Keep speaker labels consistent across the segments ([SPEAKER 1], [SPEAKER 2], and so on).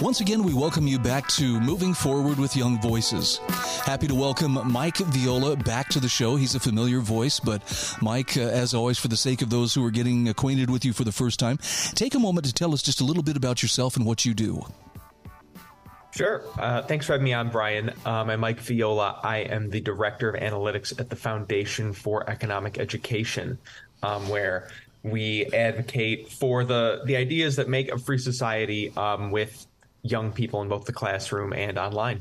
[SPEAKER 1] Once again, we welcome you back to Moving Forward with Young Voices. Happy to welcome Mike Viola back to the show. He's a familiar voice, but Mike, uh, as always, for the sake of those who are getting acquainted with you for the first time, take a moment to tell us just a little bit about yourself and what you do.
[SPEAKER 2] Sure. Uh, thanks for having me on, Brian. Um, I'm Mike Viola. I am the Director of Analytics at the Foundation for Economic Education, um, where we advocate for the, the ideas that make a free society um, with young people in both the classroom and online.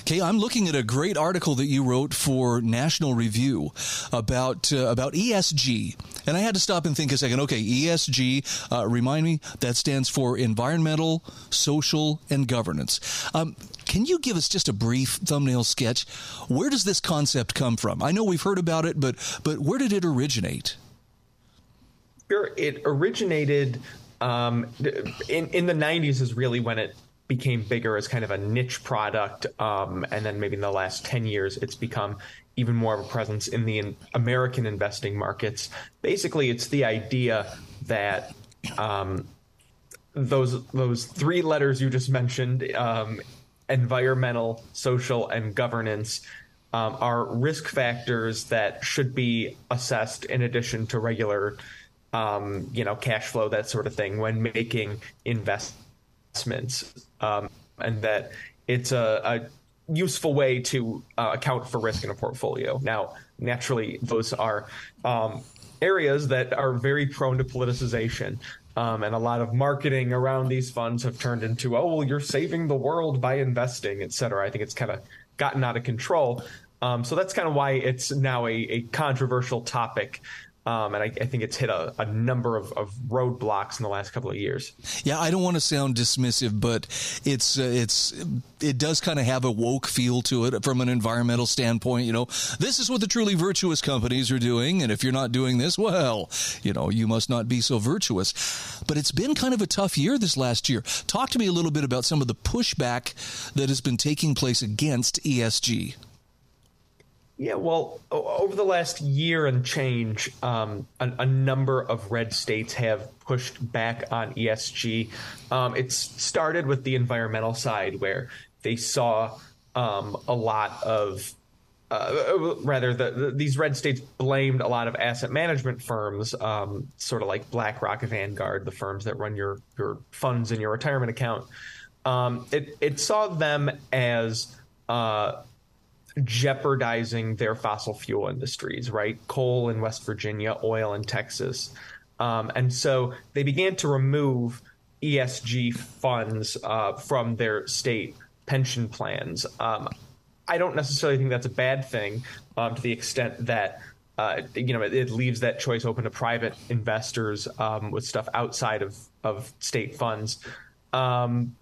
[SPEAKER 1] Okay, I'm looking at a great article that you wrote for National Review about uh, about ESG, and I had to stop and think a second. Okay, ESG, uh, remind me that stands for environmental, social, and governance. Um, can you give us just a brief thumbnail sketch? Where does this concept come from? I know we've heard about it, but but where did it originate?
[SPEAKER 2] It originated um, in in the '90s is really when it became bigger as kind of a niche product, um, and then maybe in the last ten years, it's become even more of a presence in the American investing markets. Basically, it's the idea that um, those those three letters you just mentioned, um, environmental, social, and governance. Um, are risk factors that should be assessed in addition to regular um, you know, cash flow, that sort of thing, when making investments, um, and that it's a, a useful way to uh, account for risk in a portfolio. Now, naturally, those are um, areas that are very prone to politicization. Um, and a lot of marketing around these funds have turned into, oh, well, you're saving the world by investing, et cetera. I think it's kind of gotten out of control. Um, so that's kind of why it's now a, a controversial topic um, and I, I, think it's hit a, a number of, of, roadblocks in the last couple of years.
[SPEAKER 1] Yeah, I don't want to sound dismissive, but it's uh, it's it does kind of have a woke feel to it from an environmental standpoint. You know, this is what the truly virtuous companies are doing, and if you're not doing this, well, you know, you must not be so virtuous. But it's been kind of a tough year this last year. Talk to me a little bit about some of the pushback that has been taking place against ESG.
[SPEAKER 2] Yeah, well, over the last year and change, um, a, a, number of red states have pushed back on ESG. Um, it's started with the environmental side, where they saw um, a lot of, uh, rather, the, the, these red states blamed a lot of asset management firms, um, sort of like BlackRock, Vanguard, the firms that run your your funds in your retirement account. Um, it it saw them as uh, jeopardizing their fossil fuel industries, right? Coal in West Virginia, oil in Texas. Um, and so they began to remove ESG funds uh, from their state pension plans. Um, I don't necessarily think that's a bad thing um, to the extent that. Uh, you know, it, it, leaves that choice open to private investors um, with stuff outside of, of state funds. Um,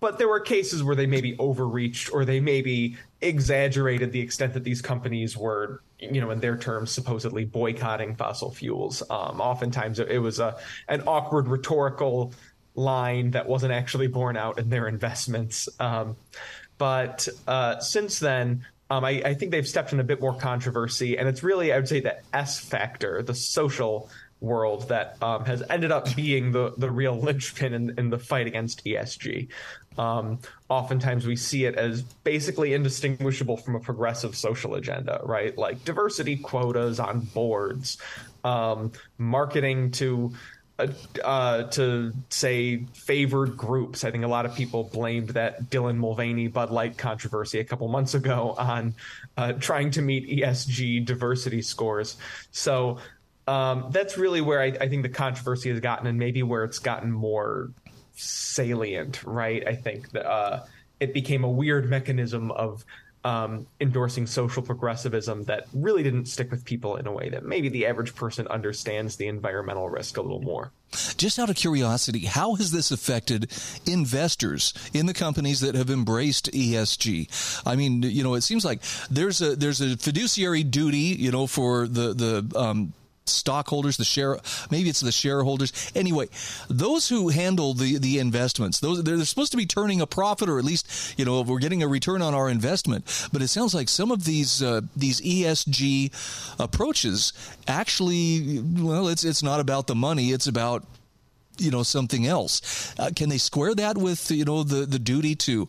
[SPEAKER 2] but there were cases where they maybe overreached or they maybe exaggerated the extent that these companies were, you know, in their terms, supposedly boycotting fossil fuels. Um, oftentimes, it was a an awkward rhetorical line that wasn't actually borne out in their investments. Um, but uh, since then, um, I, I, think they've stepped in a bit more controversy, and it's really, I would say, the S factor, the social world that um, has ended up being the the real linchpin in, in the fight against ESG. Um, oftentimes, we see it as basically indistinguishable from a progressive social agenda, right? Like diversity quotas on boards, um, marketing to uh, uh, to say favored groups. I think a lot of people blamed that Dylan Mulvaney Bud Light controversy a couple months ago on uh, trying to meet ESG diversity scores. So um, that's really where I, I, think the controversy has gotten, and maybe where it's gotten more salient. Right? I think that uh, it became a weird mechanism of um, endorsing social progressivism that really didn't stick with people in a way that maybe the average person understands the environmental risk a little more.
[SPEAKER 1] Just out of curiosity, how has this affected investors in the companies that have embraced ESG? I mean, you know, it seems like there's a there's a fiduciary duty, you know, for the the um, stockholders, the share, maybe it's the shareholders. Anyway, those who handle the, the investments, those they're supposed to be turning a profit, or at least you know we're getting a return on our investment. But it sounds like some of these uh, these ESG approaches actually, well, it's it's not about the money; it's about you know something else. Uh, can they square that with you know the the duty to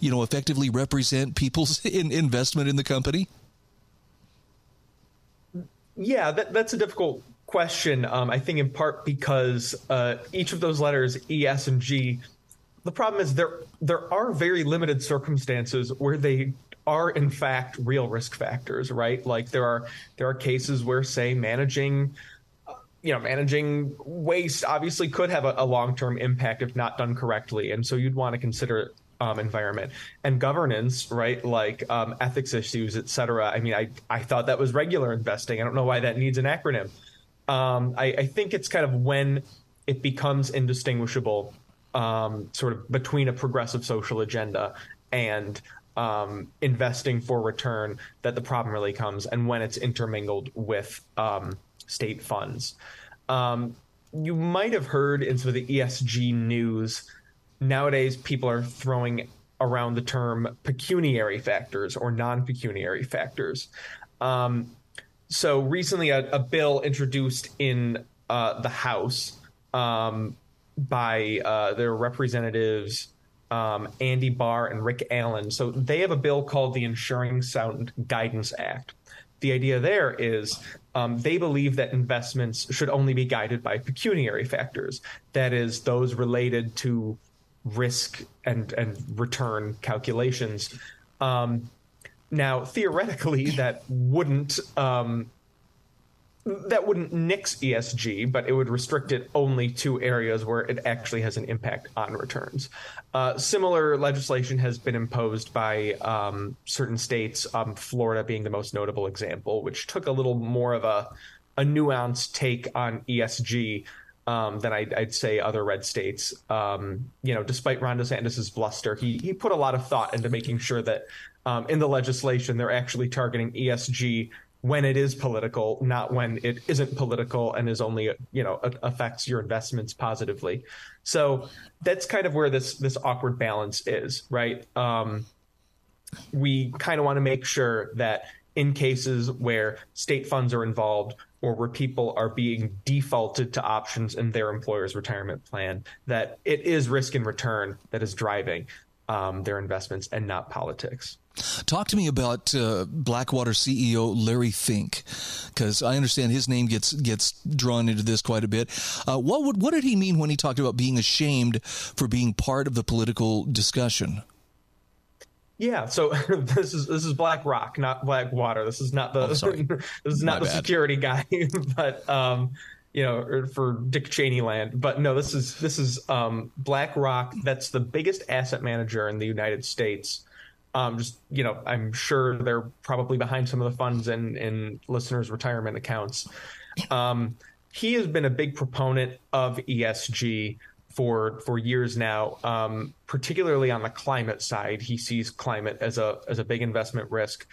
[SPEAKER 1] you know effectively represent people's in, investment in the company?
[SPEAKER 2] Yeah, that, that's a difficult question. Um, I think in part because uh, each of those letters, E, S, and G, the problem is there there are very limited circumstances where they are in fact real risk factors, right? Like there are there are cases where, say, managing uh, you know, managing waste obviously could have a, a long term impact if not done correctly. And so you'd want to consider um, environment and governance, right? Like um, ethics issues, et cetera. I mean, I, I thought that was regular investing. I don't know why that needs an acronym. Um, I, I, think it's kind of when it becomes indistinguishable, um, sort of between a progressive social agenda and um, investing for return that the problem really comes, and when it's intermingled with um, state funds. you might have heard in some of the ESG news nowadays people are throwing around the term pecuniary factors or non-pecuniary factors. Um, so recently, a, a, bill introduced in uh, the House um, by uh, their representatives um, Andy Barr and Rick Allen. So they have a bill called the Ensuring Sound Guidance Act. The idea there is um, they believe that investments should only be guided by pecuniary factors, that is, those related to risk and and return calculations. Um, now, theoretically, that wouldn't um, that wouldn't nix ESG, but it would restrict it only to areas where it actually has an impact on returns. Uh, similar legislation has been imposed by um, certain states, um, Florida being the most notable example, which took a little more of a, a nuanced take on ESG um, than I'd, I'd, say other red states. Um, you know, despite Ron DeSantis's bluster, he he put a lot of thought into making sure that um, in the legislation they're actually targeting ESG when it is political, not when it isn't political and is only you know affects your investments positively. So that's kind of where this this awkward balance is, right? Um, we kind of want to make sure that in cases where state funds are involved or where people are being defaulted to options in their employer's retirement plan, that it is risk and return that is driving um, their investments and not politics.
[SPEAKER 1] Talk to me about uh, Blackwater CEO Larry Fink, because I understand his name gets gets drawn into this quite a bit. Uh, what would, what did he mean when he talked about being ashamed for being part of the political discussion?
[SPEAKER 2] Yeah, so this is this is BlackRock, not Blackwater. This is not the oh, this is not My the bad. security guy, but um, you know, for Dick Cheney land. But no, this is this is um, BlackRock. That's the biggest asset manager in the United States. Um, just you know, I'm sure they're probably behind some of the funds in in listeners' retirement accounts. Um, he has been a big proponent of ESG for for years now, um, particularly on the climate side. He sees climate as a as a big investment risk.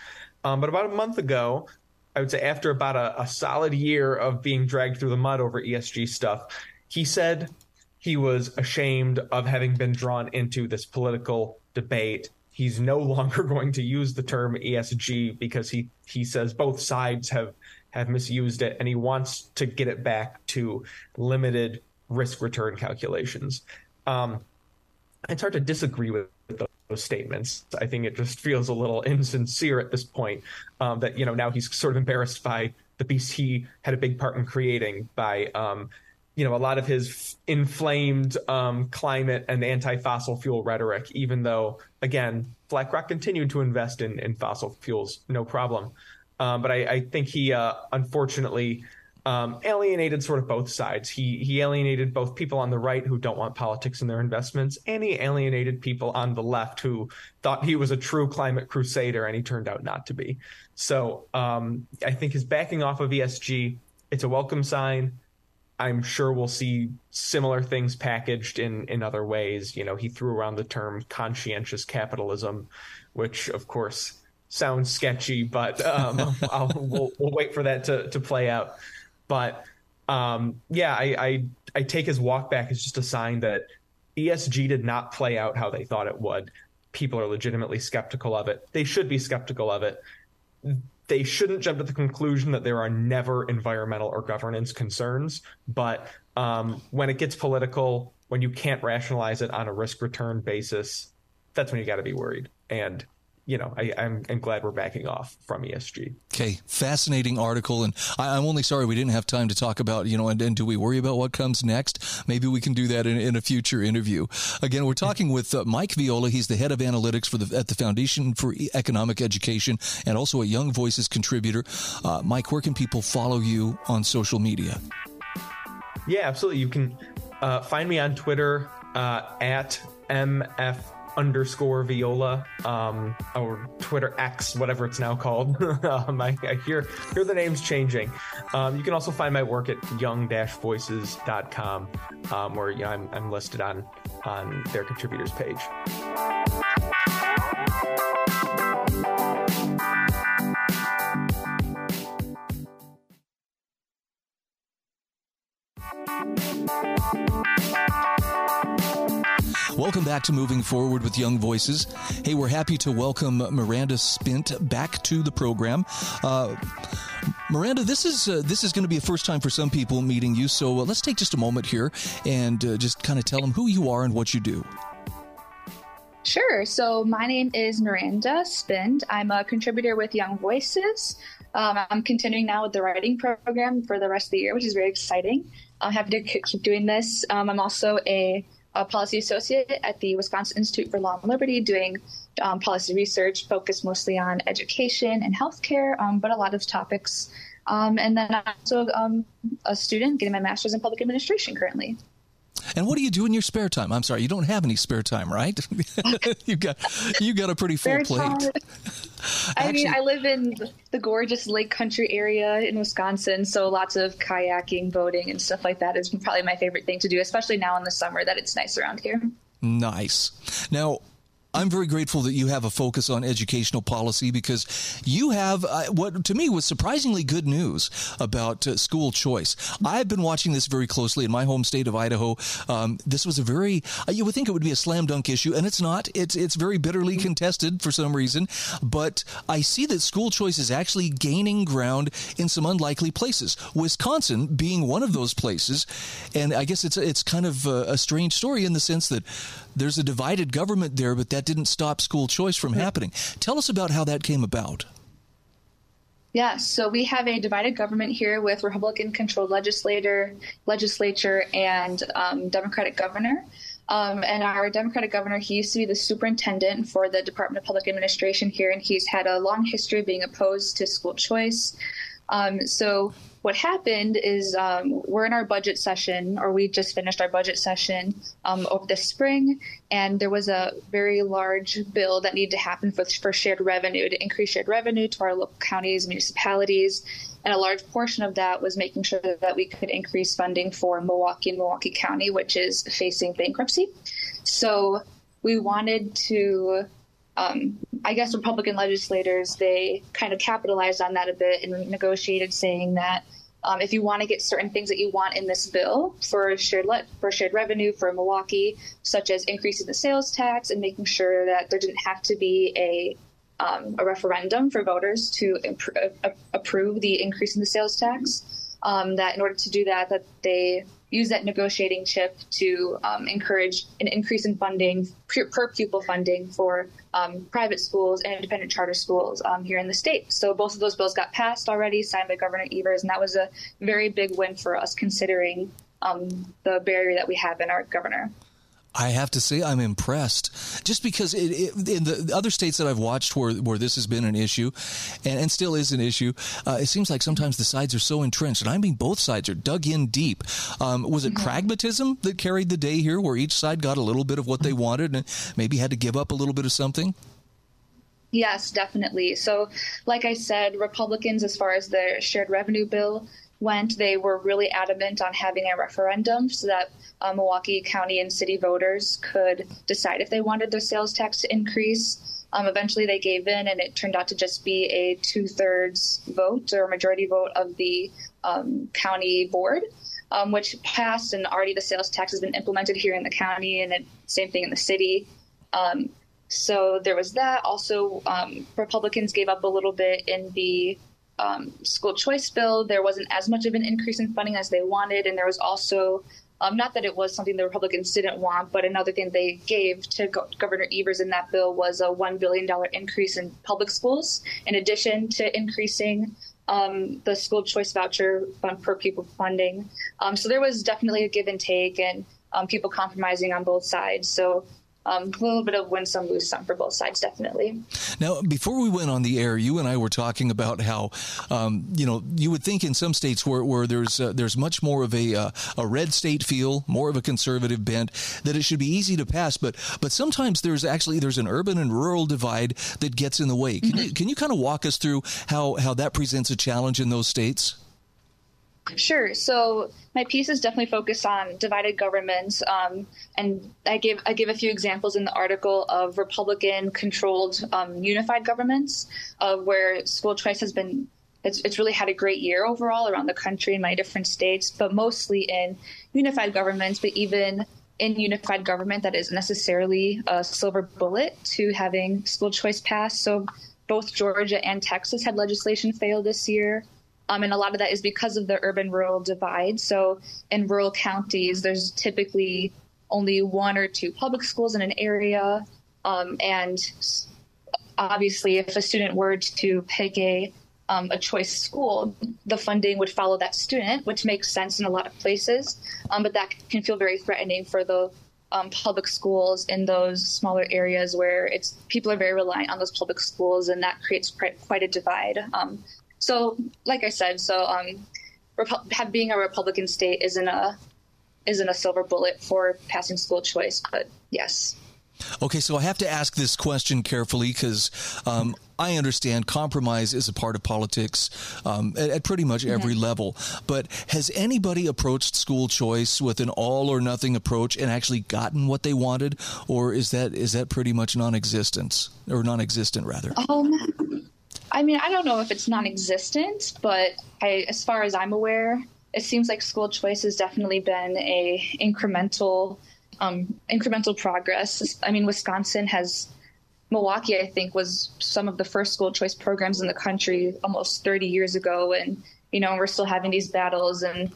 [SPEAKER 2] Um, but about a month ago, I would say after about a, a solid year of being dragged through the mud over ESG stuff, he said he was ashamed of having been drawn into this political debate. He's no longer going to use the term ESG because he he says both sides have have misused it, and he wants to get it back to limited risk return calculations. Um, it's hard to disagree with those statements. I think it just feels a little insincere at this point um, that you know now he's sort of embarrassed by the beast he had a big part in creating by um, you know a lot of his inflamed um, climate and anti-fossil fuel rhetoric. Even though again, BlackRock continued to invest in, in fossil fuels, no problem. Um, but I, I, think he uh, unfortunately um, alienated sort of both sides. He he alienated both people on the right who don't want politics in their investments, and he alienated people on the left who thought he was a true climate crusader, and he turned out not to be. So um, I think his backing off of ESG, it's a welcome sign. I'm sure we'll see similar things packaged in in other ways. You know, he threw around the term conscientious capitalism, which of course sounds sketchy, but um, we'll, we'll wait for that to to play out. But um, yeah, I, I I take his walk back as just a sign that ESG did not play out how they thought it would. People are legitimately skeptical of it. They should be skeptical of it. They shouldn't jump to the conclusion that there are never environmental or governance concerns. But um, when it gets political, when you can't rationalize it on a risk return basis, that's when you got to be worried. And you know, I, am glad we're backing off from ESG.
[SPEAKER 1] Okay, fascinating article, and I, am only sorry we didn't have time to talk about, you know, and, and do we worry about what comes next? Maybe we can do that in, in a future interview. Again, we're talking with uh, Mike Viola. He's the head of analytics for the at the Foundation for Economic Education, and also a Young Voices contributor. Uh, Mike, where can people follow you on social media?
[SPEAKER 2] Yeah, absolutely. You can uh, find me on Twitter uh, at mf underscore viola um, or twitter x whatever it's now called. Um, I, I, hear hear the names changing. Um, you can also find my work at young-voices.com um, where you know, I'm, I'm listed on on their contributors page
[SPEAKER 1] Welcome back to Moving Forward with Young Voices. Hey, we're happy to welcome Miranda Spindt back to the program. Uh, Miranda, this is uh, this is going to be a first time for some people meeting you. So uh, let's take just a moment here and uh, just kind of tell them who you are and what you do.
[SPEAKER 3] Sure. So my name is Miranda Spindt. I'm a contributor with Young Voices. Um, I'm continuing now with the writing program for the rest of the year, which is very exciting. I'm happy to keep doing this. Um, I'm also a a policy associate at the Wisconsin Institute for Law and Liberty, doing um, policy research focused mostly on education and healthcare, um, but a lot of topics. Um, and then I'm also um, a student getting my master's in public administration currently.
[SPEAKER 1] And what do you do in your spare time? I'm sorry, you don't have any spare time, right? you got you got a pretty full plate.
[SPEAKER 3] I mean, I live in the gorgeous lake country area in Wisconsin, so lots of kayaking, boating, and stuff like that is probably my favorite thing to do, especially now in the summer that it's nice around here.
[SPEAKER 1] Nice. Now, I'm very grateful that you have a focus on educational policy because you have uh, what to me was surprisingly good news about uh, school choice. I've been watching this very closely in my home state of Idaho. Um, this was a very uh, you would think it would be a slam dunk issue, and it's not. It's it's very bitterly contested for some reason. But I see that school choice is actually gaining ground in some unlikely places. Wisconsin being one of those places, and I guess it's it's kind of a, a strange story in the sense that there's a divided government there, but that didn't stop school choice from happening. Tell us about how that came about.
[SPEAKER 3] Yeah, so we have a divided government here with Republican-controlled legislator, legislature, and um, Democratic governor. Um, and our Democratic governor, he used to be the superintendent for the Department of Public Administration here, and he's had a long history of being opposed to school choice. Um, so what happened is um, we're in our budget session, or we just finished our budget session um, over the spring, and there was a very large bill that needed to happen for, for shared revenue to increase shared revenue to our local counties, municipalities, and a large portion of that was making sure that we could increase funding for Milwaukee and Milwaukee County, which is facing bankruptcy. So we wanted to um, I guess Republican legislators they kind of capitalized on that a bit and negotiated, saying that um, if you want to get certain things that you want in this bill for shared le- for shared revenue for Milwaukee, such as increasing the sales tax and making sure that there didn't have to be a um, a referendum for voters to imp- approve the increase in the sales tax. Um, that in order to do that, that they use that negotiating chip to um, encourage an increase in funding, per, pupil funding for um, private schools and independent charter schools um, here in the state. So both of those bills got passed already, signed by Governor Evers, and that was a very big win for us considering um, the barrier that we have in our governor.
[SPEAKER 1] I have to say I'm impressed, just because it, it, in the other states that I've watched where where this has been an issue, and, and still is an issue, uh, it seems like sometimes the sides are so entrenched, and I mean both sides are dug in deep. Um, was it mm-hmm. pragmatism that carried the day here, where each side got a little bit of what they wanted and maybe had to give up a little bit of something?
[SPEAKER 3] Yes, definitely. So, like I said, Republicans, as far as the shared revenue bill went, they were really adamant on having a referendum so that uh, Milwaukee County and city voters could decide if they wanted their sales tax to increase. Um, eventually, they gave in, and it turned out to just be a two thirds vote or majority vote of the um, county board, um, which passed, and already the sales tax has been implemented here in the county, and it, same thing in the city. Um, so there was that. Also, um, Republicans gave up a little bit in the um, school choice bill. There wasn't as much of an increase in funding as they wanted, and there was also um, not that it was something the Republicans didn't want, but another thing they gave to Go- Governor Evers in that bill was a $1 billion increase in public schools, in addition to increasing um, the school choice voucher fund per pupil funding. Um, so there was definitely a give and take and um, people compromising on both sides. So um, a little bit of win some, lose some for both sides, definitely.
[SPEAKER 1] Now, before we went on the air, you and I were talking about how, um, you know, you would think in some states where, where there's uh, there's much more of a uh, a red state feel, more of a conservative bent, that it should be easy to pass. But but sometimes there's actually there's an urban and rural divide that gets in the way. Can you can you kind of walk us through how how that presents a challenge in those states?
[SPEAKER 3] Sure. So my piece is definitely focused on divided governments, um, and I give I give a few examples in the article of Republican-controlled um, unified governments, of where school choice has been. It's, it's really had a great year overall around the country in my different states, but mostly in unified governments. But even in unified government, that isn't necessarily a silver bullet to having school choice passed. So both Georgia and Texas had legislation fail this year. Um, and a lot of that is because of the urban rural divide. So in rural counties, there's typically only one or two public schools in an area. Um, and obviously, if a student were to pick a um, a choice school, the funding would follow that student, which makes sense in a lot of places. Um, but that can feel very threatening for the um, public schools in those smaller areas where it's people are very reliant on those public schools, and that creates quite, quite a divide. So, like I said, so um, Repu- being a Republican state isn't a isn't a silver bullet for passing school choice, but yes.
[SPEAKER 1] Okay, so I have to ask this question carefully because um, I understand compromise is a part of politics um, at, at, pretty much every mm-hmm. level. But has anybody approached school choice with an all or nothing approach and actually gotten what they wanted, or is that is that pretty much non-existent or non-existent rather?
[SPEAKER 3] Um, I mean, I don't know if it's non-existent, but I, as far as I'm aware, it seems like school choice has definitely been a incremental um, incremental progress. I mean, Wisconsin has Milwaukee, I think, was some of the first school choice programs in the country almost 30 years ago, and you know, we're still having these battles. And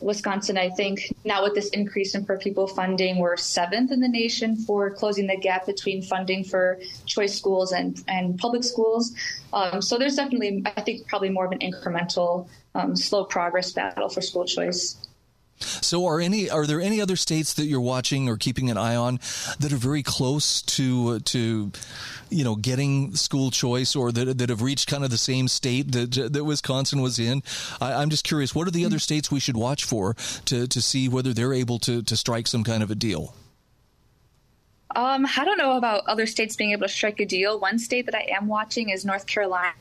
[SPEAKER 3] Wisconsin, I think, now with this increase in per pupil funding, we're seventh in the nation for closing the gap between funding for choice schools and and public schools. Um, so there's definitely, I think, probably more of an incremental, um, slow progress battle for school choice.
[SPEAKER 1] So, are any are there any other states that you're watching or keeping an eye on that are very close to to you know getting school choice or that that have reached kind of the same state that that Wisconsin was in? I, am just curious. What are the other states we should watch for to to see whether they're able to to strike some kind of a deal?
[SPEAKER 3] Um, I don't know about other states being able to strike a deal. One state that I am watching is North Carolina.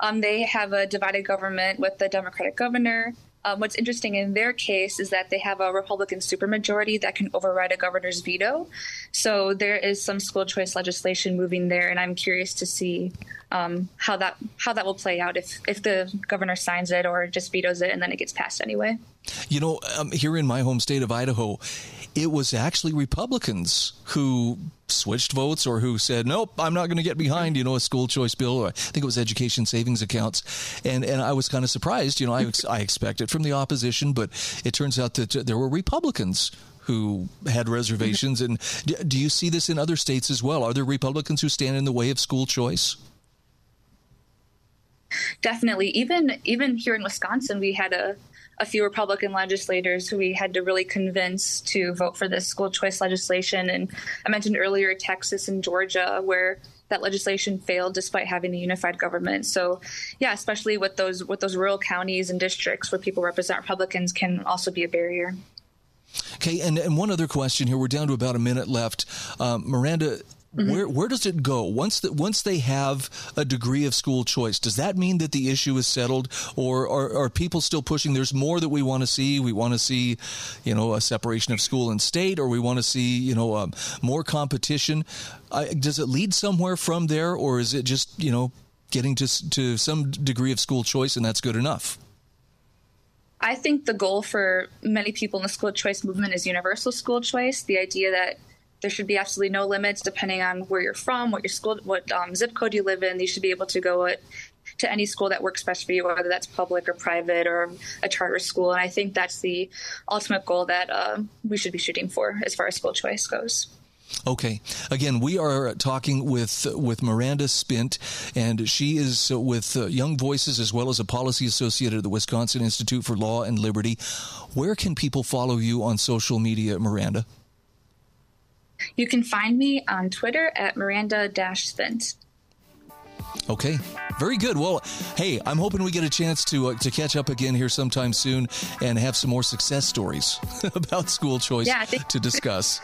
[SPEAKER 3] Um, they have a divided government with the Democratic governor. Um, what's interesting in their case is that they have a Republican supermajority that can override a governor's veto. So there is some school choice legislation moving there, and I'm curious to see um, how that how that will play out if if the governor signs it or just vetoes it and then it gets passed anyway.
[SPEAKER 1] You know, um, here in my home state of Idaho, it was actually Republicans who switched votes or who said, nope, I'm not going to get behind, you know, a school choice bill. Or I think it was education savings accounts. And, and I was kind of surprised. You know, I, I expected from the opposition, but it turns out that uh, there were Republicans who had reservations. And do you see this in other states as well? Are there Republicans who stand in the way of school choice?
[SPEAKER 3] Definitely. Even even here in Wisconsin, we had a a few Republican legislators who we had to really convince to vote for this school choice legislation. And I mentioned earlier Texas and Georgia, where that legislation failed despite having a unified government. So, yeah, especially with those with those rural counties and districts where people represent Republicans, can also be a barrier.
[SPEAKER 1] Okay, and, and one other question here. We're down to about a minute left. Um, Miranda, Mm-hmm. Where where does it go once that once they have a degree of school choice? Does that mean that the issue is settled, or are, are people still pushing? There's more that we want to see. We want to see, you know, a separation of school and state, or we want to see, you know, um, more competition. Uh, does it lead somewhere from there, or is it just you know getting to to some degree of school choice and that's good enough?
[SPEAKER 3] I think the goal for many people in the school choice movement is universal school choice. The idea that there should be absolutely no limits depending on where you're from, what your school, what um, zip code you live in. You should be able to go at, to any school that works best for you, whether that's public or private or a charter school. And I think that's the ultimate goal that uh, we should be shooting for as far as school choice goes.
[SPEAKER 1] Okay. Again, we are talking with with Miranda Spindt, and she is with uh, Young Voices as well as a policy associate at the Wisconsin Institute for Law and Liberty. Where can people follow you on social media, Miranda?
[SPEAKER 3] You can find me on Twitter at Miranda Spindt.
[SPEAKER 1] Okay, very good. Well, hey, I'm hoping we get a chance to uh, to catch up again here sometime soon and have some more success stories about school choice yeah, to discuss.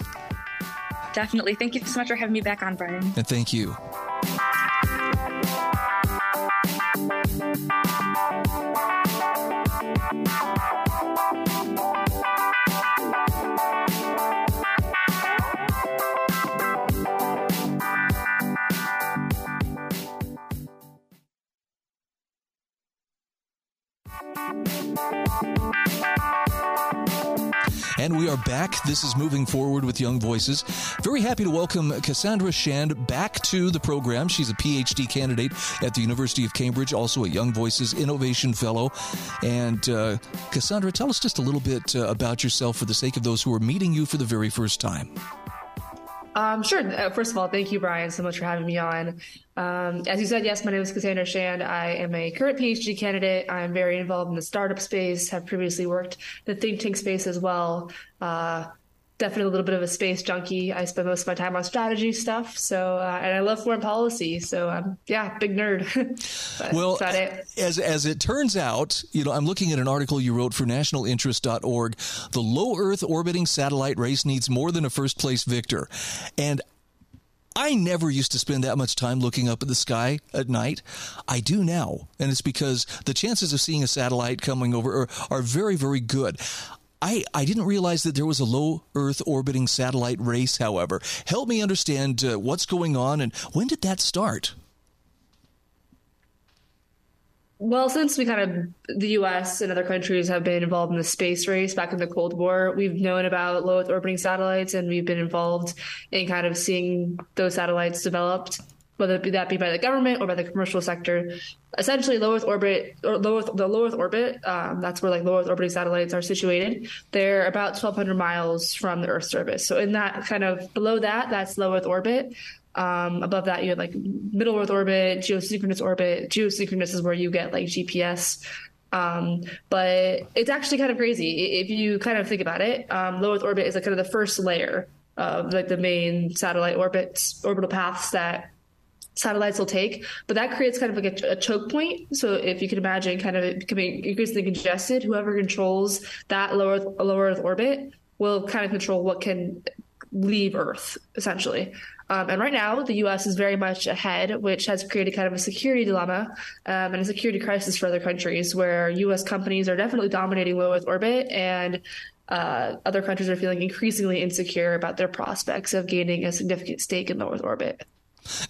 [SPEAKER 3] Definitely. Thank you so much for having me back on, Brian.
[SPEAKER 1] And thank you. And we are back. This is Moving Forward with Young Voices. Very happy to welcome Cassandra Shand back to the program. She's a PhD candidate at the University of Cambridge, also a Young Voices Innovation Fellow. And uh, Cassandra, tell us just a little bit uh, about yourself for the sake of those who are meeting you for the very first time.
[SPEAKER 4] Um, sure. Uh, first of all, thank you, Brian, so much for having me on. Um, as you said, yes, my name is Cassandra Shand. I am a current PhD candidate. I'm very involved in the startup space, have previously worked the think tank space as well. Uh, definitely a little bit of a space junkie. I spend most of my time on strategy stuff. So, uh, and I love foreign policy. So, um, yeah, big nerd.
[SPEAKER 1] well, as as it turns out, you know, I'm looking at an article you wrote for nationalinterest.org. The low Earth orbiting satellite race needs more than a first place victor, and. I never used to spend that much time looking up at the sky at night. I do now, and it's because the chances of seeing a satellite coming over are, are very, very good. I, I didn't realize that there was a low Earth orbiting satellite race, however. Help me understand uh, what's going on and when did that start?
[SPEAKER 4] Well, since we kind of, the US and other countries have been involved in the space race back in the Cold War, we've known about low Earth orbiting satellites and we've been involved in kind of seeing those satellites developed whether that be by the government or by the commercial sector. Essentially, low Earth orbit or low Earth, the low Earth orbit, um, that's where like low Earth orbiting satellites are situated. They're about 1,200 miles from the Earth's surface. So in that kind of below that, that's low Earth orbit. Um, above that, you have like middle Earth orbit, geosynchronous orbit. Geosynchronous is where you get like GPS. Um, but it's actually kind of crazy if you kind of think about it. Um, low Earth orbit is like kind of the first layer of like the main satellite orbits, orbital paths that satellites will take, but that creates kind of like a, a, choke point. So if you can imagine kind of becoming increasingly congested, whoever controls that lower lower Earth orbit will kind of control what can leave Earth essentially. Um, and right now, the U.S. is very much ahead, which has created kind of a security dilemma um, and a security crisis for other countries, where U.S. companies are definitely dominating low Earth orbit, and uh, other countries are feeling increasingly insecure about their prospects of gaining a significant stake in low Earth orbit.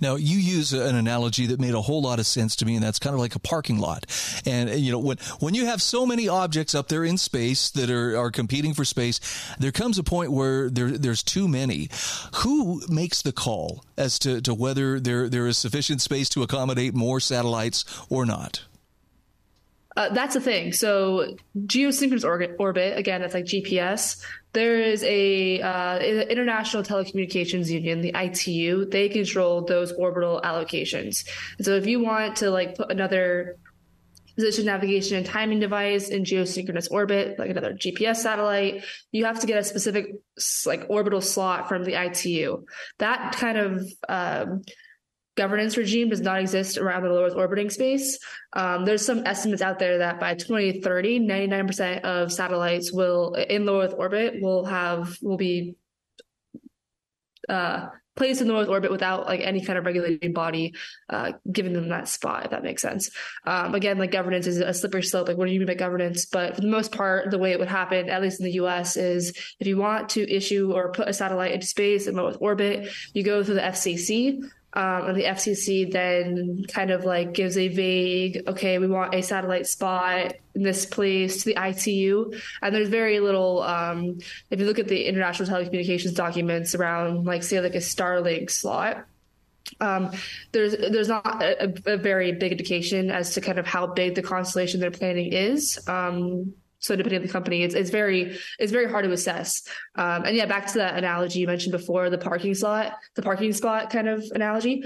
[SPEAKER 1] Now, you use an analogy that made a whole lot of sense to me, and that's kind of like a parking lot. And, you know, when, when you have so many objects up there in space that are, are competing for space, there comes a point where there, there's too many. Who makes the call as to, to whether there, there is sufficient space to accommodate more satellites or not?
[SPEAKER 4] Uh, that's the thing. So geosynchronous orbit, orbit, again, that's like GPS. There is a uh, International Telecommunications Union, the ITU. They control those orbital allocations. So if you want to like put another position navigation and timing device in geosynchronous orbit, like another GPS satellite, you have to get a specific like orbital slot from the ITU. That kind of um, governance regime does not exist around the low Earth orbiting space. Um, there's some estimates out there that by 2030, 99% of satellites will in low Earth orbit will have will be uh, placed in the Earth orbit without like any kind of regulating body uh, giving them that spot, if that makes sense. Um, again, like governance is a slippery slope. Like, what do you mean by governance? But for the most part, the way it would happen, at least in the U.S., is if you want to issue or put a satellite into space in low Earth orbit, you go through the FCC. Um, and the FCC then kind of like gives a vague, okay, we want a satellite spot in this place to the ITU. And there's very little, um, if you look at the international telecommunications documents around, like, say, like a Starlink slot, um, there's there's not a, a, very big indication as to kind of how big the constellation they're planning is. Um, so depending on the company, it's it's very it's very hard to assess. Um, and yeah, back to that analogy you mentioned before, the parking slot, the parking spot kind of analogy.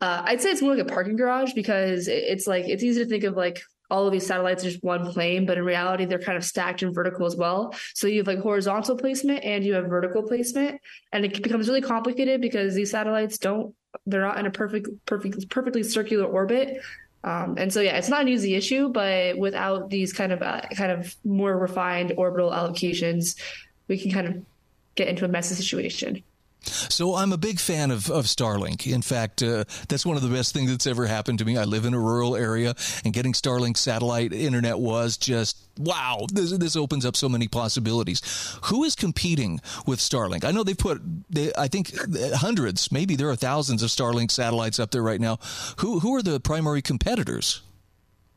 [SPEAKER 4] Uh, I'd say it's more like a parking garage because it's like it's easy to think of like all of these satellites are just one plane, but in reality, they're kind of stacked in vertical as well. So you have like horizontal placement and you have vertical placement, and it becomes really complicated because these satellites don't they're not in a perfect perfect perfectly circular orbit. Um, and so, yeah, it's not an easy issue, but without these kind of uh, kind of more refined orbital allocations, we can kind of get into a messy situation.
[SPEAKER 1] So I'm a big fan of, of Starlink. In fact, uh, that's one of the best things that's ever happened to me. I live in a rural area, and getting Starlink satellite internet was just wow. This, this opens up so many possibilities. Who is competing with Starlink? I know they've put, they, I think, hundreds, maybe there are thousands of Starlink satellites up there right now. Who who are the primary competitors?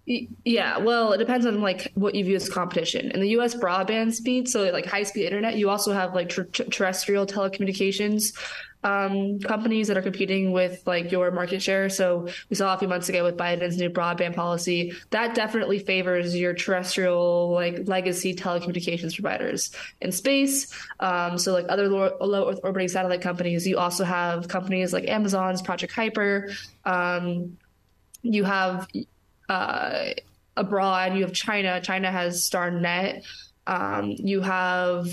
[SPEAKER 4] Yeah, well, it depends on like what you view as competition. In the U.S. broadband speed, so like high speed internet, you also have like ter- terrestrial telecommunications um, companies that are competing with like your market share. So we saw a few months ago with Biden's new broadband policy that definitely favors your terrestrial like legacy telecommunications providers in space. Um, so like other low, low Earth orbiting satellite companies, you also have companies like Amazon's Project Kuiper. Um, you have uh, abroad. You have China. China has StarNet. Um, you have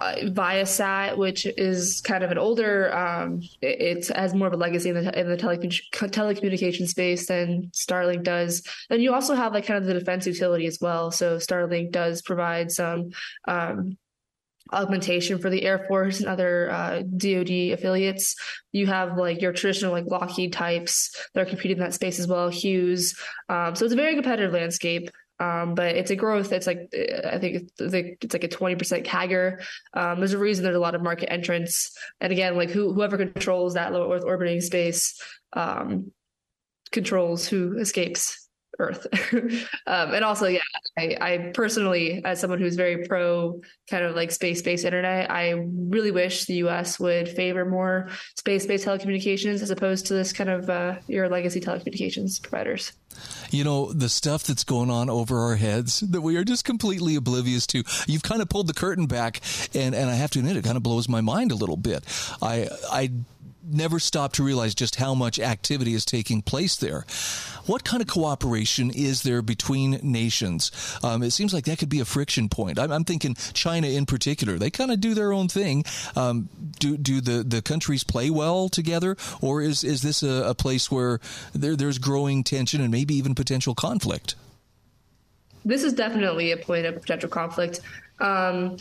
[SPEAKER 4] uh, Viasat, which is kind of an older. Um, it, it, has more of a legacy in the in the telecommunication space than Starlink does. And you also have like kind of the defense utility as well. So Starlink does provide some um, augmentation for the Air Force and other uh, DoD affiliates. You have like your traditional like Lockheed types that are competing in that space as well, Hughes. Um, so it's a very competitive landscape. Um, but it's a growth. It's like I think it's like a twenty percent CAGR. Um, there's a reason there's a lot of market entrants, and again, like who, whoever controls that low Earth orbiting space um, controls who escapes Earth. um, and also, yeah, I, I, personally, as someone who's very pro kind of like space based internet, I really wish the US would favor more space based telecommunications as opposed to this kind of uh, your legacy telecommunications providers.
[SPEAKER 1] You know, the stuff that's going on over our heads that we are just completely oblivious to. You've kind of pulled the curtain back, and, and I have to admit, it kind of blows my mind a little bit. I, I never stop to realize just how much activity is taking place there. What kind of cooperation is there between nations? Um, it seems like that could be a friction point. I'm, I'm thinking China in particular. They kind of do their own thing. Um, do do the, the countries play well together, or is is this a, a place where there, there's growing tension and maybe even potential conflict?
[SPEAKER 4] This is definitely a point of potential conflict. Um,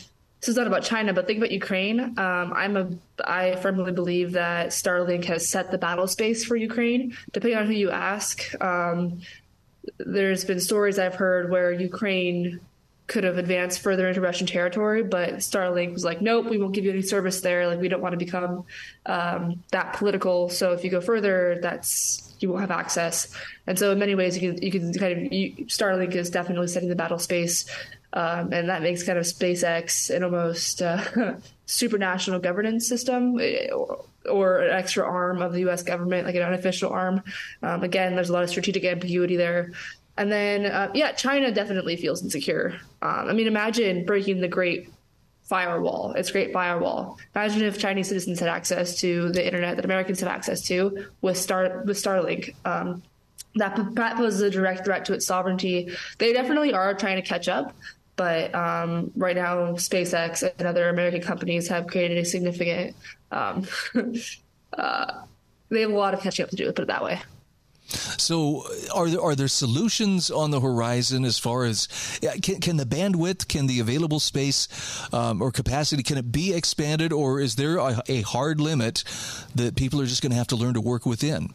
[SPEAKER 4] this is not about China, but think about Ukraine. Um, I'm a I firmly believe that Starlink has set the battle space for Ukraine. Depending on who you ask, um, there's been stories I've heard where Ukraine could have advanced further into Russian territory, but Starlink was like, nope, we won't give you any service there. Like we don't want to become um, that political. So if you go further, that's you won't have access. And so in many ways, you can you can kind of you, Starlink is definitely setting the battle space um, and that makes kind of SpaceX an almost uh, supranational governance system eh, or, or, an extra arm of the U.S. government, like an unofficial arm. Um, again, there's a lot of strategic ambiguity there. And then, uh, yeah, China definitely feels insecure. Um, I mean, imagine breaking the Great Firewall. It's Great Firewall. Imagine if Chinese citizens had access to the internet that Americans have access to with Star with Starlink. Um, that poses a direct threat to its sovereignty. They definitely are trying to catch up, but um, right now, SpaceX and other American companies have created a significant. Um, uh, they have a lot of catching up to do. Put it that way.
[SPEAKER 1] So, are there are there solutions on the horizon as far as can, can the bandwidth, can the available space um, or capacity, can it be expanded, or is there a, a hard limit that people are just going to have to learn to work within?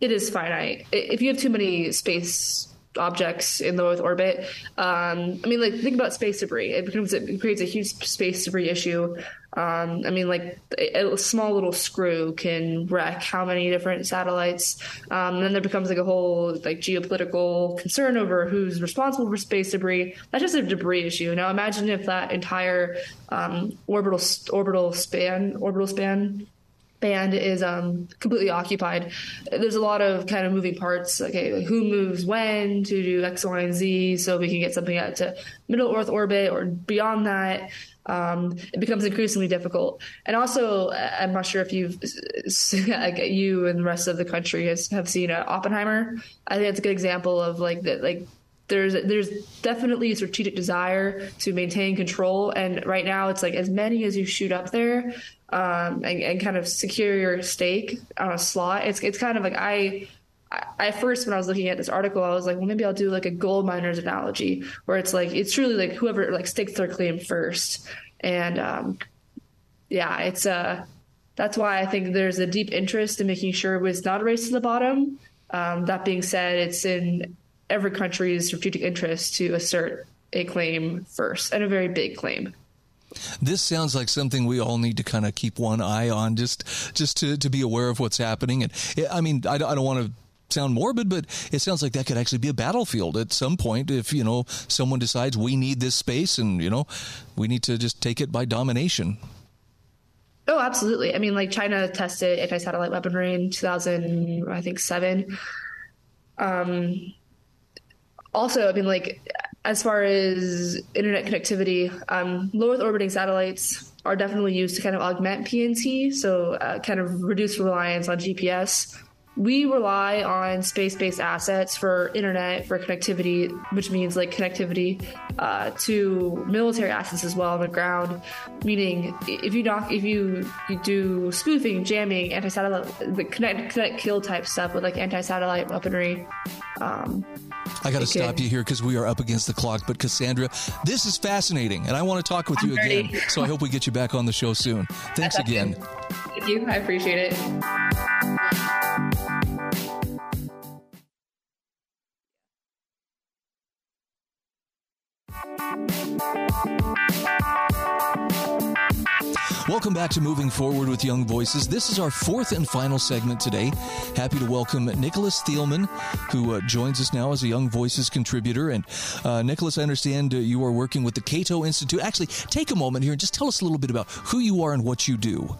[SPEAKER 4] It is finite. If you have too many space objects in low Earth orbit. Um, I mean, like think about space debris. It becomes it creates a huge space debris issue. Um, I mean, like a, a, small little screw can wreck how many different satellites. Um, and then there becomes like a whole like geopolitical concern over who's responsible for space debris. That's just a debris issue. Now imagine if that entire um, orbital orbital span orbital span band is um, completely occupied. There's a lot of kind of moving parts. Okay, like who moves when to do X, Y, and Z, so we can get something out to middle Earth orbit or beyond that. Um, it becomes increasingly difficult. And also, I'm not sure if you've like you and the rest of the country has, have seen uh, Oppenheimer. I think it's a good example of like that, like there's there's definitely a strategic desire to maintain control and right now it's like as many as you shoot up there um, and, and, kind of secure your stake on a slot. It's it's kind of like I. I first, when I was looking at this article, I was like, well, maybe I'll do like a gold miners analogy, where it's like it's truly like whoever like stakes their claim first, and um, yeah, it's uh that's why I think there's a deep interest in making sure it's not a race to the bottom. Um, that being said, it's in every country's strategic interest to assert a claim first and a very big claim.
[SPEAKER 1] This sounds like something we all need to kind of keep one eye on, just just to, to be aware of what's happening. And I mean, I, I don't want to sound morbid, but it sounds like that could actually be a battlefield at some point if, you know, someone decides we need this space and, you know, we need to just take it by domination.
[SPEAKER 4] Oh, absolutely. I mean, like China tested anti-satellite weaponry in 2000, I think, seven. Um, also, I mean, like as far as internet connectivity, um, low Earth orbiting satellites are definitely used to kind of augment PNT, so uh, kind of reduce reliance on GPS we rely on space-based assets for internet for connectivity which means like connectivity uh, to military assets as well on the ground. Meaning if you knock if you, you do spoofing jamming anti-satellite the connect connect kill type stuff with like anti-satellite weaponry um,
[SPEAKER 1] I got to stop you here because we are up against the clock. But Cassandra, this is fascinating, and I want to talk with I'm you ready. again. So I hope we get you back on the show soon. Thanks again.
[SPEAKER 4] Thank you. I appreciate it.
[SPEAKER 1] Welcome back to Moving Forward with Young Voices. This is our fourth and final segment today. Happy to welcome Nicholas Thielman, who uh, joins us now as a Young Voices contributor. And uh, Nicholas, I understand uh, you are working with the Cato Institute. Actually, take a moment here and just tell us a little bit about who you are and what you do.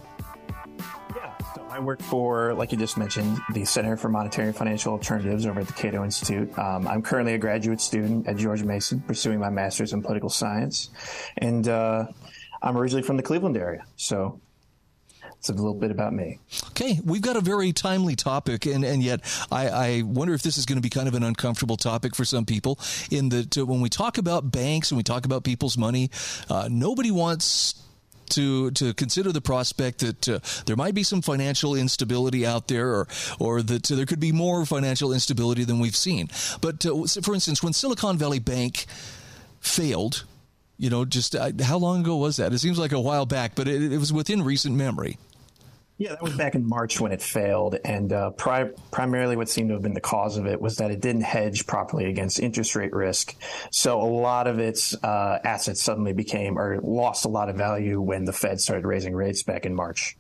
[SPEAKER 5] I work for, like you just mentioned, the Center for Monetary and Financial Alternatives over at the Cato Institute. Um, I'm currently a graduate student at George Mason, pursuing my master's in political science, and uh, I'm originally from the Cleveland area. So it's a little bit about me.
[SPEAKER 1] Okay, we've got a very timely topic, and, and yet I, I wonder if this is going to be kind of an uncomfortable topic for some people. In that, when we talk about banks and we talk about people's money, uh, nobody wants to to consider the prospect that uh, there might be some financial instability out there, or or that there could be more financial instability than we've seen. But uh, for instance, when Silicon Valley Bank failed, you know, just uh, how long ago was that? It seems like a while back, but it, it was within recent memory.
[SPEAKER 5] Yeah, that was back in March when it failed, and uh, pri- primarily what seemed to have been the cause of it was that it didn't hedge properly against interest rate risk. So a lot of its uh, assets suddenly became or lost a lot of value when the Fed started raising rates back in March.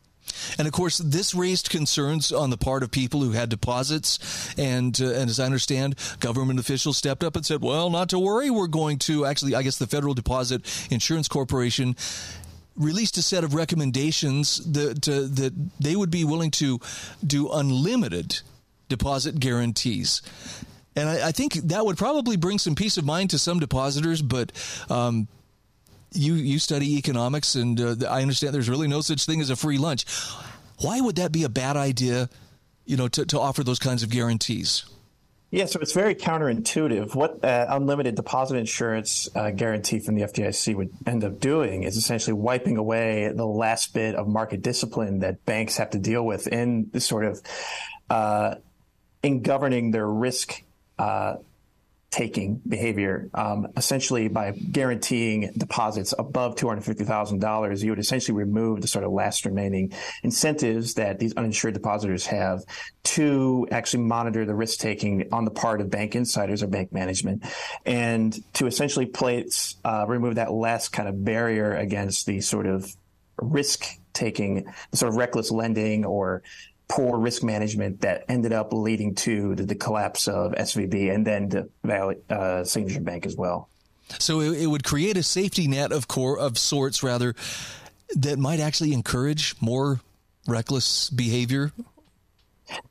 [SPEAKER 1] And of course, this raised concerns on the part of people who had deposits. And, uh, and as I understand, government officials stepped up and said, well, not to worry. We're going to actually, I guess the Federal Deposit Insurance Corporation released a set of recommendations that uh, that they would be willing to do unlimited deposit guarantees. And I, I, think that would probably bring some peace of mind to some depositors, but um, you you study economics, and uh, I understand there's really no such thing as a free lunch. Why would that be a bad idea? You know, to, to offer those kinds of guarantees.
[SPEAKER 5] Yeah, so it's very counterintuitive. What uh, unlimited deposit insurance uh, guarantee from the FDIC would end up doing is essentially wiping away the last bit of market discipline that banks have to deal with in sort of uh, in governing their risk uh, taking behavior. Um, essentially, by guaranteeing deposits above $250,000, you would essentially remove the sort of last remaining incentives that these uninsured depositors have to actually monitor the risk taking on the part of bank insiders or bank management, and to essentially place uh, remove that last kind of barrier against the sort of risk taking, sort of reckless lending or poor risk management that ended up leading to the, the collapse of SVB and then the Valley uh, Signature Bank as well.
[SPEAKER 1] So it, it, would create a safety net of core of sorts, rather, that might actually encourage more reckless behavior.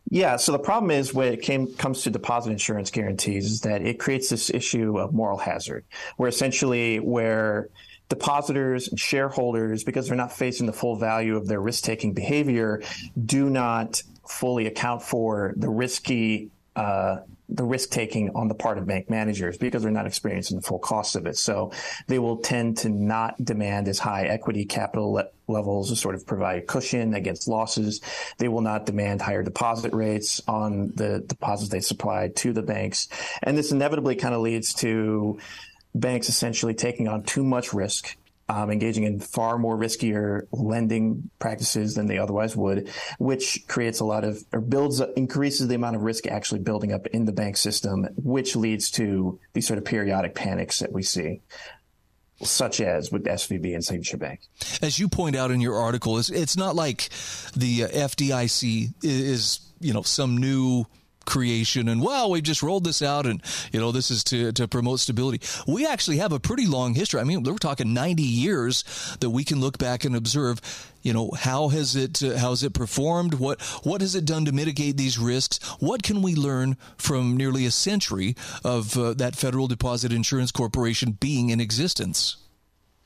[SPEAKER 5] Yeah. So the problem is when it came, comes to deposit insurance guarantees is that it creates this issue of moral hazard, where essentially where depositors and shareholders, because they're not facing the full value of their risk taking behavior, do not fully account for the risky uh, the risk taking on the part of bank managers because they're not experiencing the full cost of it. So they will tend to not demand as high equity capital le- levels to sort of provide cushion against losses. They will not demand higher deposit rates on the deposits they supply to the banks. And this inevitably kind of leads to banks essentially taking on too much risk, um, engaging in far more riskier lending practices than they otherwise would, which creates a lot of or builds up increases the amount of risk actually building up in the bank system, which leads to these sort of periodic panics that we see such as with SVB and Signature Bank.
[SPEAKER 1] As you point out in your article, it's, it's not like the uh, FDIC is, you know, some new creation and well we've just rolled this out and you know this is to, to promote stability. We actually have a pretty long history. I mean we're talking 90 years that we can look back and observe you know how has it uh, how has it performed? What what has it done to mitigate these risks? What can we learn from nearly a century of uh, that federal deposit insurance corporation being in existence?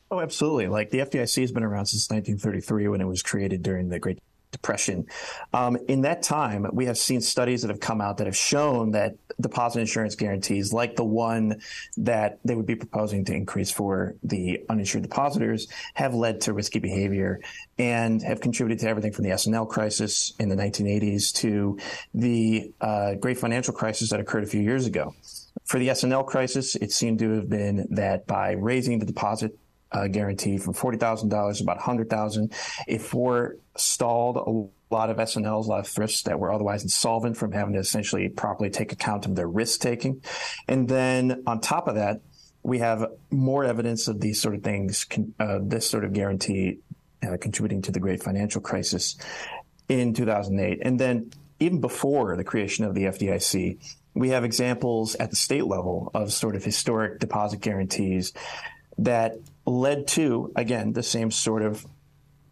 [SPEAKER 5] Oh, absolutely. Like the FDIC has been around since 1933 when it was created during the Great depression. Um, in that time, we have seen studies that have come out that have shown that deposit insurance guarantees, like the one that they would be proposing to increase for the uninsured depositors, have led to risky behavior and have contributed to everything from the S&L crisis in the 1980s to the uh, great financial crisis that occurred a few years ago. For the S&L crisis, it seemed to have been that by raising the deposit uh, guarantee from forty thousand dollars about hundred thousand. It forestalled a lot of S&Ls, a lot of thrifts that were otherwise insolvent from having to essentially properly take account of their risk taking. And then on top of that, we have more evidence of these sort of things, uh, this sort of guarantee uh, contributing to the great financial crisis in 2008. And then even before the creation of the FDIC, we have examples at the state level of sort of historic deposit guarantees that led to, again, the same sort of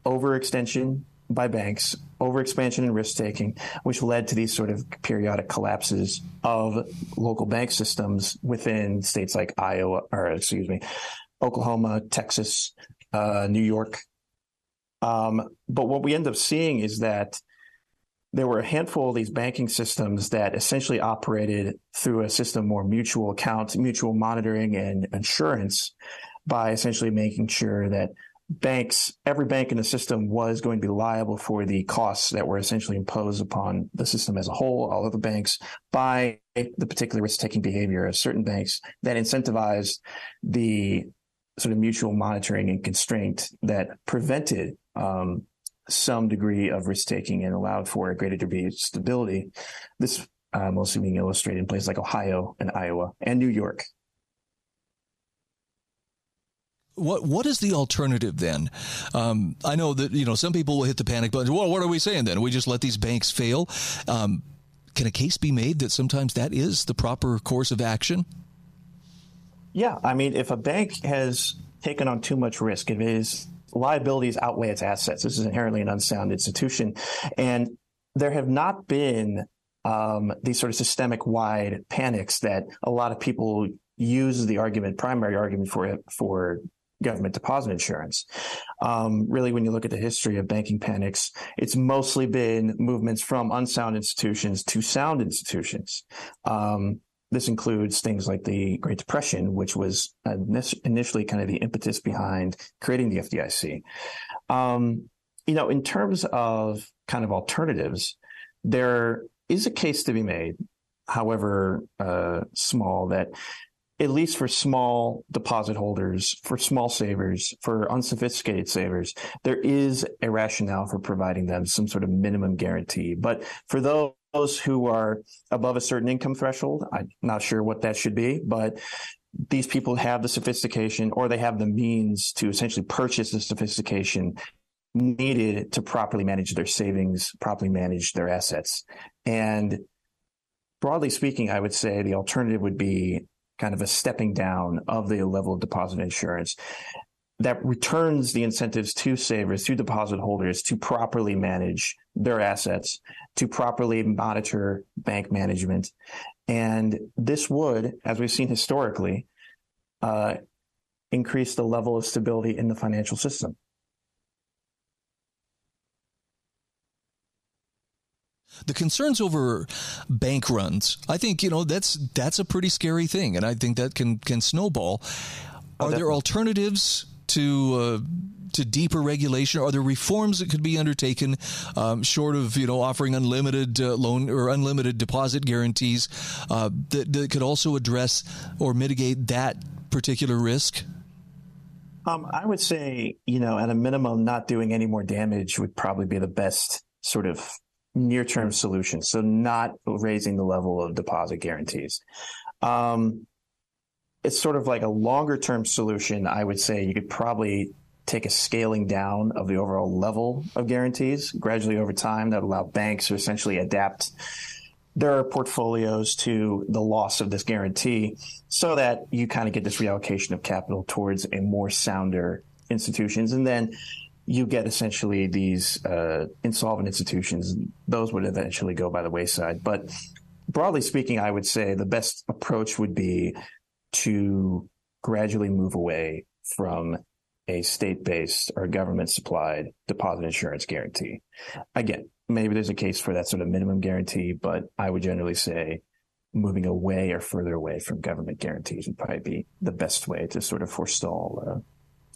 [SPEAKER 5] overextension by banks, overexpansion and risk taking, which led to these sort of periodic collapses of local bank systems within states like Iowa, or excuse me, Oklahoma, Texas, uh, New York. Um, but what we end up seeing is that there were a handful of these banking systems that essentially operated through a system more mutual accounts, mutual monitoring and insurance by essentially making sure that banks, every bank in the system was going to be liable for the costs that were essentially imposed upon the system as a whole, all of the banks, by the particular risk taking behavior of certain banks that incentivized the sort of mutual monitoring and constraint that prevented um, some degree of risk taking and allowed for a greater degree of stability. This uh, mostly being illustrated in places like Ohio and Iowa and New York.
[SPEAKER 1] What what is the alternative then? Um, I know that you know some people will hit the panic button. Well, what are we saying then? We just let these banks fail. Um, can a case be made that sometimes that is the proper course of action?
[SPEAKER 5] Yeah, I mean, if a bank has taken on too much risk, if its liabilities outweigh its assets, this is inherently an unsound institution, and there have not been um, these sort of systemic wide panics that a lot of people use the argument, primary argument for it, for government deposit insurance. Um, really, when you look at the history of banking panics, it's mostly been movements from unsound institutions to sound institutions. Um, this includes things like the Great Depression, which was initially kind of the impetus behind creating the FDIC. Um, you know, in terms of kind of alternatives, there is a case to be made, however uh, small, that at least for small deposit holders, for small savers, for unsophisticated savers, there is a rationale for providing them some sort of minimum guarantee. But for those who are above a certain income threshold, I'm not sure what that should be, but these people have the sophistication or they have the means to essentially purchase the sophistication needed to properly manage their savings, properly manage their assets. And broadly speaking, I would say the alternative would be kind of a stepping down of the level of deposit insurance that returns the incentives to savers, to deposit holders to properly manage their assets, to properly monitor bank management. And this would, as we've seen historically, uh, increase the level of stability in the financial system.
[SPEAKER 1] The concerns over bank runs, I think you know that's that's a pretty scary thing, and I think that can can snowball. Oh, Are there alternatives to? Uh, to deeper regulation? Are there reforms that could be undertaken, um, short of you know offering unlimited uh, loan or unlimited deposit guarantees, uh, that, that could also address or mitigate that particular risk?
[SPEAKER 5] Um, I would say, you know, at a minimum, not doing any more damage would probably be the best sort of near term solutions. So not raising the level of deposit guarantees. Um, it's sort of like a longer term solution. I would say you could probably take a scaling down of the overall level of guarantees gradually over time that allow banks to essentially adapt their portfolios to the loss of this guarantee so that you kind of get this reallocation of capital towards a more sounder institutions. And then you get essentially these uh, insolvent institutions. Those would eventually go by the wayside. But broadly speaking, I would say the best approach would be to gradually move away from a state based or government supplied deposit insurance guarantee. Again, maybe there's a case for that sort of minimum guarantee, but I would generally say moving away or further away from government guarantees would probably be the best way to sort of forestall uh,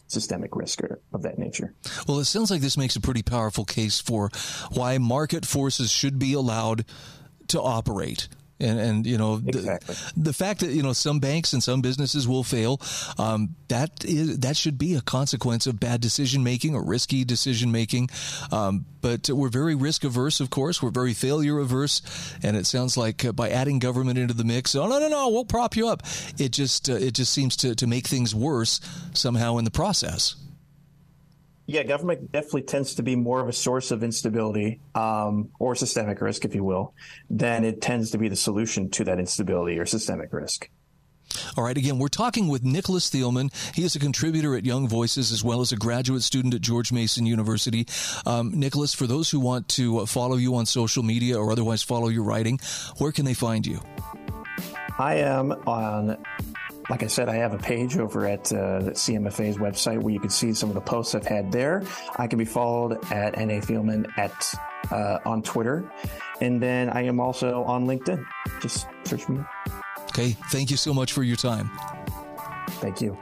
[SPEAKER 5] systemic risk or of that nature.
[SPEAKER 1] Well, it sounds like this makes a pretty powerful case for why market forces should be allowed to operate. And, and you know
[SPEAKER 5] exactly.
[SPEAKER 1] the, the, fact that you know some banks and some businesses will fail um, that is that should be a consequence of bad decision making or risky decision making. Um, but we're very risk averse of course. We're very failure averse. And it sounds like uh, by adding government into the mix oh no no no we'll prop you up it just uh, it just seems to, to make things worse somehow in the process
[SPEAKER 5] yeah, government definitely tends to be more of a source of instability um, or systemic risk, if you will, than it tends to be the solution to that instability or systemic risk.
[SPEAKER 1] All right, again, we're talking with Nicholas Thielman. He is a contributor at Young Voices as well as a graduate student at George Mason University. Um, Nicholas, for those who want to follow you on social media or otherwise follow your writing, where can they find you?
[SPEAKER 5] I am on like I said, I have a page over at uh, CMFA's website where you can see some of the posts I've had there. I can be followed at NA Thielman at uh, on Twitter, and then I am also on LinkedIn. Just search me.
[SPEAKER 1] Okay, thank you so much for your time.
[SPEAKER 5] Thank you.